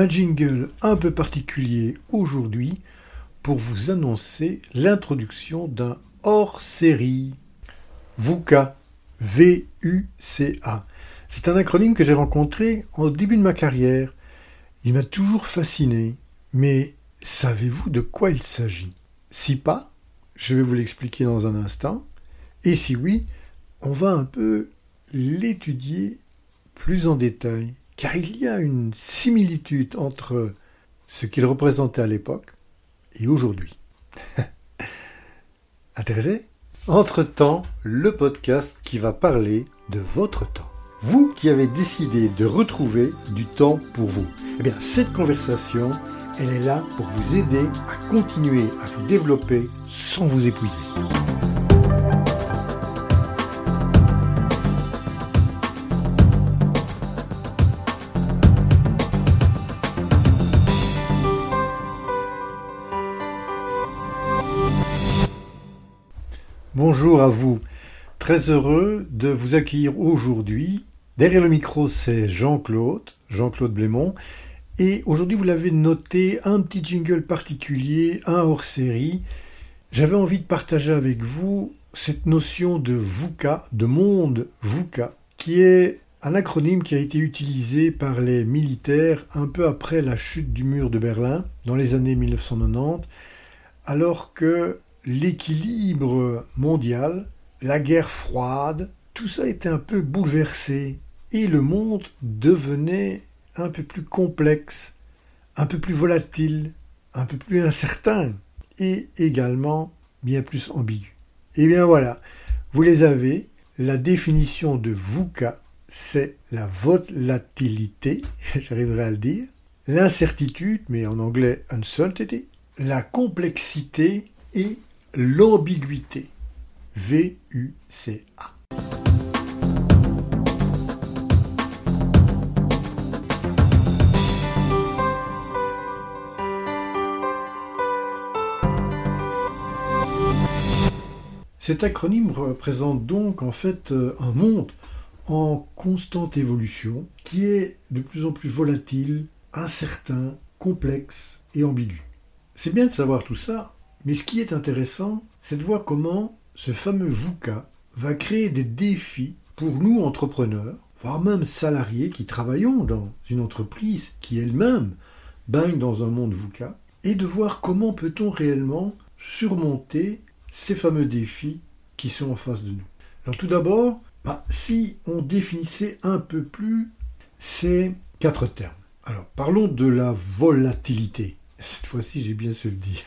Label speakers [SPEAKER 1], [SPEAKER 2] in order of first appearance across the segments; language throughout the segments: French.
[SPEAKER 1] un jingle un peu particulier aujourd'hui pour vous annoncer l'introduction d'un hors-série. VUCA, V-U-C-A. C'est un acronyme que j'ai rencontré au début de ma carrière. Il m'a toujours fasciné. Mais savez-vous de quoi il s'agit? Si pas, je vais vous l'expliquer dans un instant. Et si oui, on va un peu l'étudier plus en détail, car il y a une similitude entre ce qu'il représentait à l'époque et aujourd'hui. Intéressé? Entre-temps, le podcast qui va parler de votre temps. Vous qui avez décidé de retrouver du temps pour vous. Eh bien, cette conversation, elle est là pour vous aider à continuer à vous développer sans vous épuiser. Bonjour à vous. Très heureux de vous accueillir aujourd'hui. Derrière le micro, c'est Jean-Claude, Jean-Claude Blémont. Et aujourd'hui, vous l'avez noté, un petit jingle particulier, un hors-série. J'avais envie de partager avec vous cette notion de VUCA, de monde VUCA, qui est un acronyme qui a été utilisé par les militaires un peu après la chute du mur de Berlin, dans les années 1990, alors que l'équilibre mondial, la guerre froide, tout ça était un peu bouleversé et le monde devenait un peu plus complexe, un peu plus volatile, un peu plus incertain et également bien plus ambigu. Et eh bien voilà, vous les avez, la définition de VUCA, c'est la volatilité, j'arriverai à le dire, l'incertitude, mais en anglais uncertainty, la complexité et l'ambiguïté. V-U-C-A. Cet acronyme représente donc en fait euh, un monde en constante évolution qui est de plus en plus volatile, incertain, complexe et ambigu. C'est bien de savoir tout ça, mais ce qui est intéressant, c'est de voir comment ce fameux VUCA va créer des défis pour nous entrepreneurs, voire même salariés qui travaillons dans une entreprise qui elle-même baigne dans un monde VUCA, et de voir comment peut-on réellement surmonter ces fameux défis qui sont en face de nous. Alors tout d'abord, bah, si on définissait un peu plus ces quatre termes. Alors parlons de la volatilité. Cette fois-ci, j'ai bien su le dire.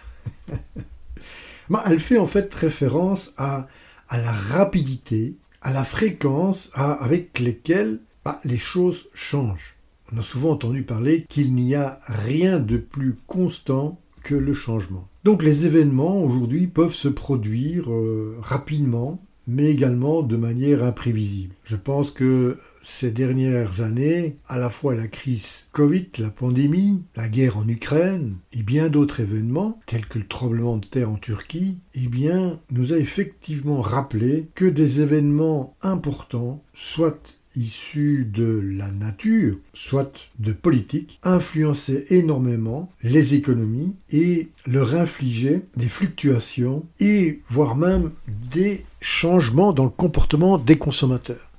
[SPEAKER 1] bah, elle fait en fait référence à, la rapidité, à la fréquence avec lesquelles bah, les choses changent. On a souvent entendu parler qu'il n'y a rien de plus constant que le changement. Donc les événements aujourd'hui peuvent se produire euh, rapidement, mais également de manière imprévisible. Je pense que ces dernières années, à la fois la crise Covid, la pandémie, la guerre en Ukraine et bien d'autres événements, tels que le tremblement de terre en Turquie, eh bien, nous a effectivement rappelé que des événements importants, soit issus de la nature, soit de politique, influençaient énormément les économies et leur infligeaient des fluctuations et voire même des changements dans le comportement des consommateurs.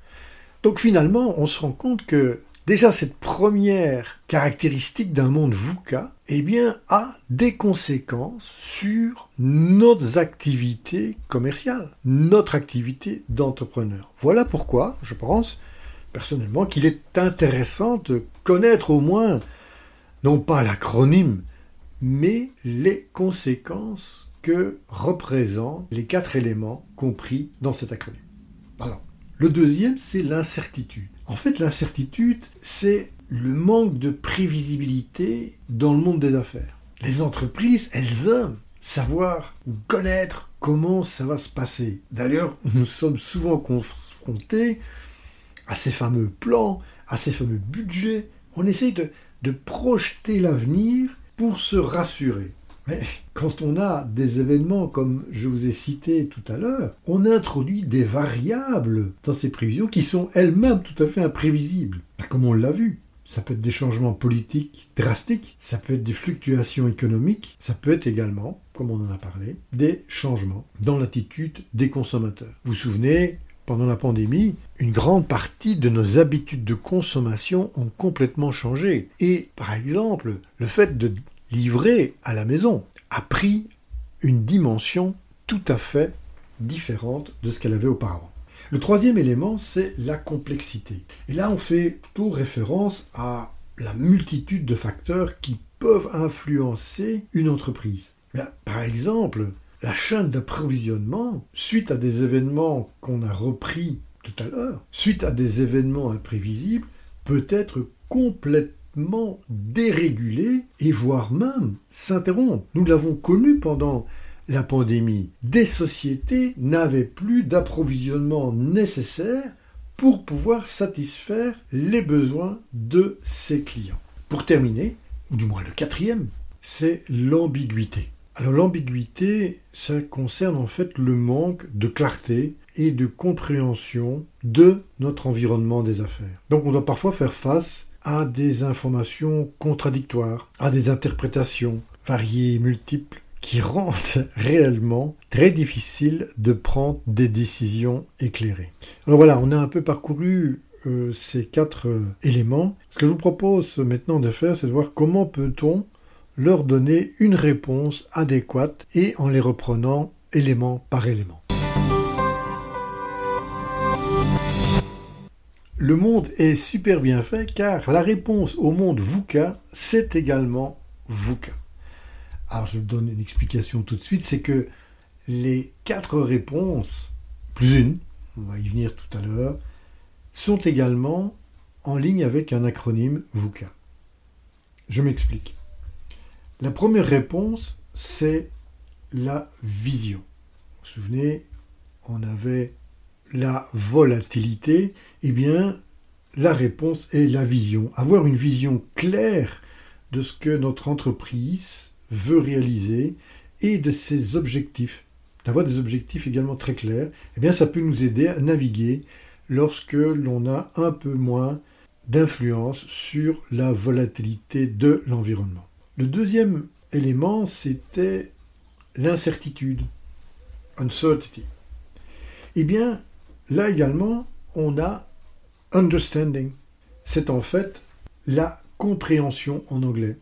[SPEAKER 1] Donc finalement, on se rend compte que déjà cette première caractéristique d'un monde VUCA, eh bien, a des conséquences sur nos activités commerciales, notre activité d'entrepreneur. Voilà pourquoi, je pense, personnellement qu'il est intéressant de connaître au moins, non pas l'acronyme, mais les conséquences que représentent les quatre éléments compris dans cet acronyme. Alors, le deuxième, c'est l'incertitude. En fait, l'incertitude, c'est le manque de prévisibilité dans le monde des affaires. Les entreprises, elles aiment savoir ou connaître comment ça va se passer. D'ailleurs, nous sommes souvent confrontés à ces fameux plans, à ces fameux budgets. On essaye de, de projeter l'avenir pour se rassurer. Mais quand on a des événements comme je vous ai cité tout à l'heure, on introduit des variables dans ces prévisions qui sont elles-mêmes tout à fait imprévisibles, comme on l'a vu. ça peut être des changements politiques drastiques, ça peut être des fluctuations économiques, ça peut être également, comme on en a parlé, des changements dans l'attitude des consommateurs. Vous vous souvenez, pendant la pandémie, une grande partie de nos habitudes de consommation ont complètement changé. Et par exemple, le fait de livrer à la maison a pris une dimension tout à fait différente de ce qu'elle avait auparavant. Le troisième élément, c'est la complexité. Et là, on fait plutôt référence à la multitude de facteurs qui peuvent influencer une entreprise. par exemple, la chaîne d'approvisionnement, suite à des événements qu'on a repris tout à l'heure, suite à des événements imprévisibles, peut être complètement dérégulée et voire même s'interrompre. Nous l'avons connu pendant la pandémie, des sociétés n'avaient plus d'approvisionnement nécessaire pour pouvoir satisfaire les besoins de ses clients. Pour terminer, ou du moins le quatrième, c'est l'ambiguïté. Alors l'ambiguïté, ça concerne en fait le manque de clarté et de compréhension de notre environnement des affaires. Donc on doit parfois faire face à des informations contradictoires, à des interprétations variées, multiples, qui rendent réellement très difficile de prendre des décisions éclairées. Alors voilà, on a un peu parcouru euh, ces quatre euh, éléments. Ce que je vous propose maintenant de faire, c'est de voir comment peut-on leur donner une réponse adéquate et en les reprenant élément par élément. Le monde est super bien fait car la réponse au monde VUCA, c'est également VUCA. Alors je donne une explication tout de suite, c'est que les quatre réponses, plus une, on va y venir tout à l'heure, sont également en ligne avec un acronyme VUCA. Je m'explique. La première réponse, c'est la vision. Vous vous souvenez, on avait la volatilité, eh bien, la réponse est la vision. Avoir une vision claire de ce que notre entreprise veut réaliser et de ses objectifs. D'avoir des objectifs également très clairs, eh bien, ça peut nous aider à naviguer lorsque l'on a un peu moins d'influence sur la volatilité de l'environnement. Le deuxième élément, c'était l'incertitude, uncertainty. Eh là également, on a understanding. C'est en fait la compréhension en anglais.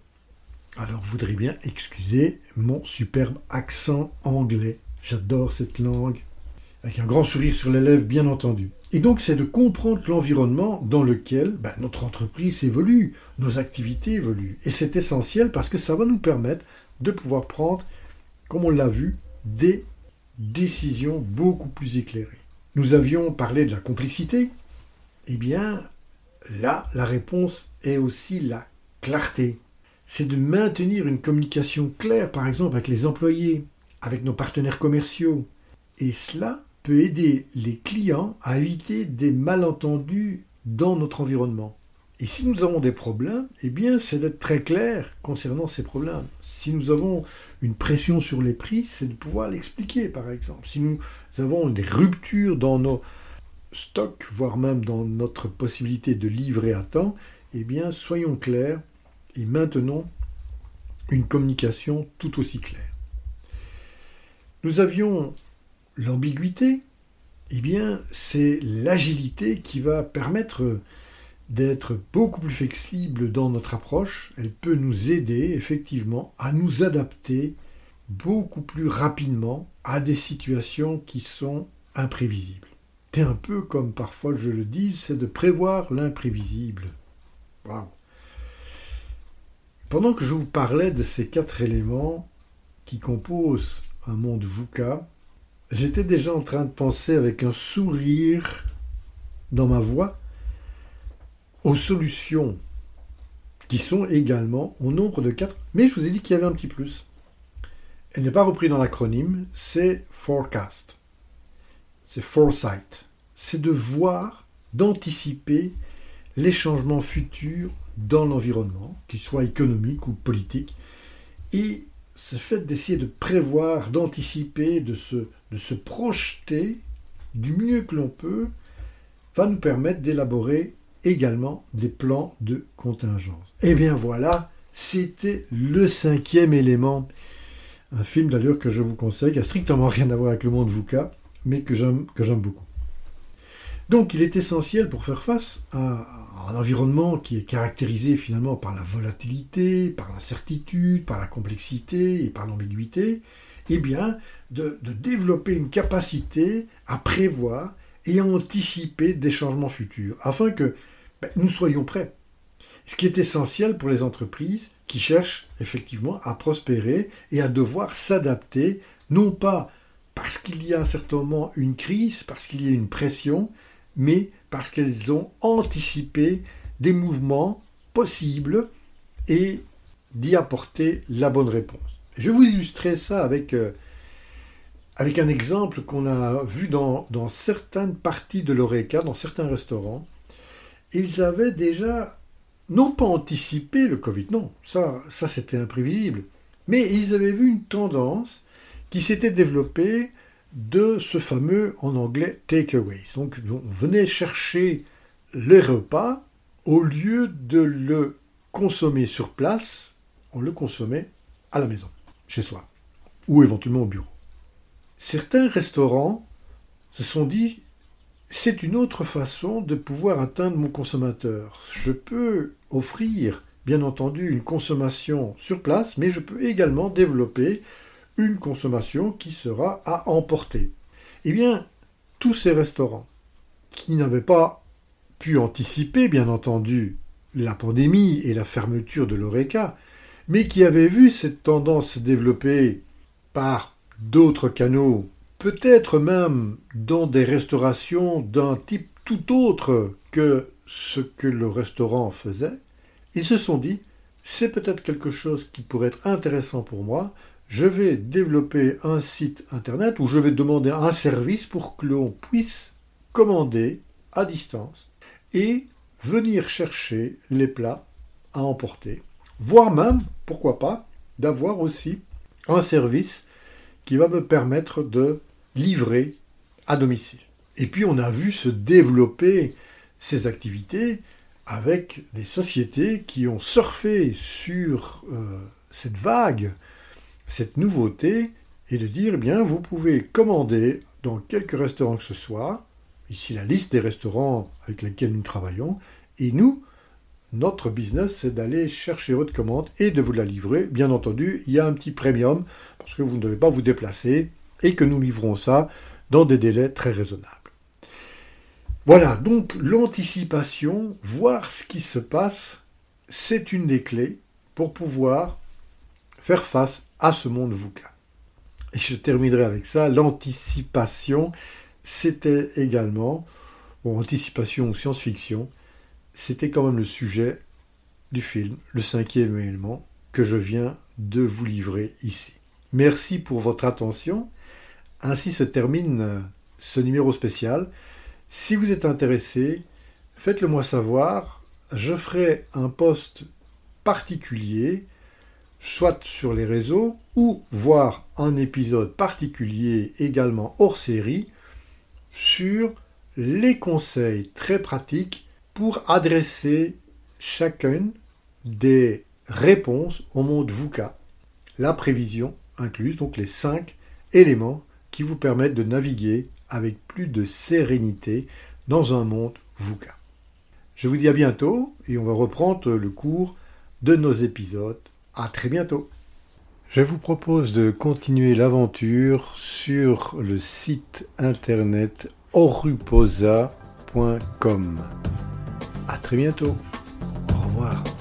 [SPEAKER 1] Alors, vous voudrez bien excuser mon superbe accent anglais. J'adore cette langue. Avec un grand sourire sur les lèvres, bien entendu. Et donc, c'est de comprendre l'environnement dans lequel ben, notre entreprise évolue, nos activités évoluent. Et c'est essentiel parce que ça va nous permettre de pouvoir prendre, comme on l'a vu, des décisions beaucoup plus éclairées. Nous avions parlé de la complexité. Eh bien, là, la réponse est aussi la clarté. C'est de maintenir une communication claire, par exemple, avec les employés, avec nos partenaires commerciaux. Et cela peut aider les clients à éviter des malentendus dans notre environnement. Et si nous avons des problèmes, eh bien, c'est d'être très clair concernant ces problèmes. Si nous avons une pression sur les prix, c'est de pouvoir l'expliquer, par exemple. Si nous avons des ruptures dans nos stocks, voire même dans notre possibilité de livrer à temps, eh bien, soyons clairs et maintenons une communication tout aussi claire. Nous avions L'ambiguïté, eh bien, c'est l'agilité qui va permettre d'être beaucoup plus flexible dans notre approche. Elle peut nous aider effectivement à nous adapter beaucoup plus rapidement à des situations qui sont imprévisibles. C'est un peu comme parfois je le dis, c'est de prévoir l'imprévisible. Pendant que je vous parlais de ces quatre éléments qui composent un monde VUCA, J'étais déjà en train de penser avec un sourire dans ma voix aux solutions qui sont également au nombre de quatre. Mais je vous ai dit qu'il y avait un petit plus. Elle n'est pas reprise dans l'acronyme, c'est forecast. C'est foresight. C'est de voir, d'anticiper les changements futurs dans l'environnement, qu'ils soient économiques ou politiques, et ce fait d'essayer de prévoir, d'anticiper, de se, de se projeter du mieux que l'on peut, va nous permettre d'élaborer également des plans de contingence. Et eh bien voilà, c'était le cinquième élément. Un film d'ailleurs que je vous conseille, qui a strictement rien à voir avec le monde VUCA, mais que j'aime beaucoup. Donc il est essentiel pour faire face à un environnement qui est caractérisé finalement par la volatilité, par l'incertitude, par la complexité et par l'ambiguïté, eh bien de, développer une capacité à prévoir et à anticiper des changements futurs, afin que ben, nous soyons prêts. Ce qui est essentiel pour les entreprises qui cherchent effectivement à prospérer et à devoir s'adapter, non pas parce qu'il y a à un certain moment une crise, parce qu'il y a une pression, mais parce qu'elles ont anticipé des mouvements possibles et d'y apporter la bonne réponse. Je vais vous illustrer ça avec, euh, un exemple qu'on a vu dans certaines parties de l'ORECA, dans certains restaurants. Ils avaient déjà, non pas anticipé le Covid, non, ça, ça c'était imprévisible, mais ils avaient vu une tendance qui s'était développée de ce fameux, en anglais, takeaway. Donc on venait chercher les repas, au lieu de le consommer sur place, on le consommait à la maison, chez soi, ou éventuellement au bureau. Certains restaurants se sont dit, c'est une autre façon de pouvoir atteindre mon consommateur. Je peux offrir, bien entendu, une consommation sur place, mais je peux également développer une consommation qui sera à emporter. Eh bien, tous ces restaurants qui n'avaient pas pu anticiper, bien entendu, la pandémie et la fermeture de l'ORECA, mais qui avaient vu cette tendance se développer par d'autres canaux, peut-être même dans des restaurations d'un type tout autre que ce que le restaurant faisait, ils se sont dit, c'est peut-être quelque chose qui pourrait être intéressant pour moi, je vais développer un site internet où je vais demander un service pour que l'on puisse commander à distance et venir chercher les plats à emporter, voire même, pourquoi pas, d'avoir aussi un service qui va me permettre de livrer à domicile. Et puis on a vu se développer ces activités avec des sociétés qui ont surfé sur euh, cette vague cette nouveauté est de dire, eh bien, vous pouvez commander dans quelques restaurants que ce soit, ici la liste des restaurants avec lesquels nous travaillons, et nous, notre business, c'est d'aller chercher votre commande et de vous la livrer. Bien entendu, il y a un petit premium, parce que vous ne devez pas vous déplacer, et que nous livrons ça dans des délais très raisonnables. Voilà, donc l'anticipation, voir ce qui se passe, c'est une des clés pour pouvoir faire face à ce monde VUCA. Et je terminerai avec ça, l'anticipation, c'était également, bon, anticipation ou science-fiction, c'était quand même le sujet du film, le cinquième élément, que je viens de vous livrer ici. Merci pour votre attention. Ainsi se termine ce numéro spécial. Si vous êtes intéressé, faites-le moi savoir. Je ferai un post particulier soit sur les réseaux, ou voir un épisode particulier également hors série sur les conseils très pratiques pour adresser chacune des réponses au monde VUCA, la prévision incluse, donc les cinq éléments qui vous permettent de naviguer avec plus de sérénité dans un monde VUCA. Je vous dis à bientôt et on va reprendre le cours de nos épisodes à très bientôt. Je vous propose de continuer l'aventure sur le site internet oruposa.com. À très bientôt. Au revoir.